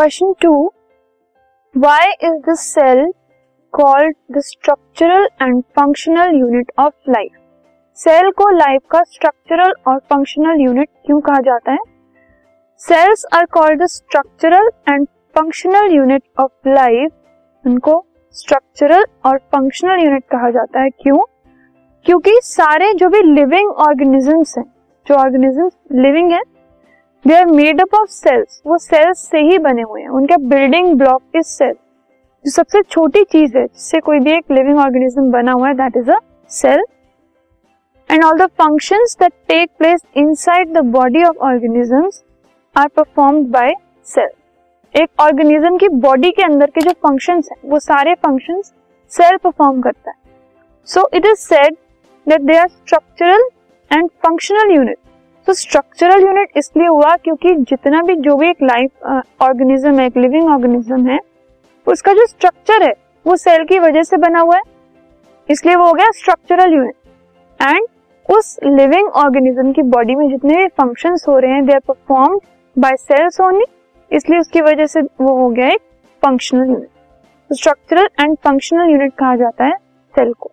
Question two why is the cell called the structural and functional unit of life cell को life का structural और functional unit क्यों कहा जाता है? Cells are called the structural and functional unit of life उनको structural और functional unit कहा जाता है। क्यों? क्योंकि सारे जो भी लिविंग ऑर्गेनिजम्स हैं, जो ऑर्गेनिजम्स लिविंग है they are made up of cells वो सेल्स से ही बने हुए हैं। उनका बिल्डिंग ब्लॉक इज़ सेल जो सबसे छोटी चीज़ है, जिससे कोई भी एक लिविंग ऑर्गेनिज्म बना हुआ है that is a cell and all the functions that take place inside the body of organisms are performed by cell एक ऑर्गेनिज्म की बॉडी के अंदर के जो फ़ंक्शंस हैं, वो सारे फ़ंक्शंस सेल परफॉर्म करता है। So it is said that they are structural and functional unit तो स्ट्रक्चरल यूनिट इसलिए हुआ क्योंकि जितना भी जो भी एक लाइफ ऑर्गेनिज्म है, एक लिविंग ऑर्गेनिज्म है, उसका जो स्ट्रक्चर है, वो सेल की वजह से बना हुआ है। इसलिए वो हो गया स्ट्रक्चरल यूनिट एंड उस लिविंग ऑर्गेनिज्म की बॉडी में जितने भी फ़ंक्शन हो रहे हैं they are perform by cells only इसलिए उसकी वजह से वो हो गया एक functional unit structural and functional unit कहा जाता है सेल को।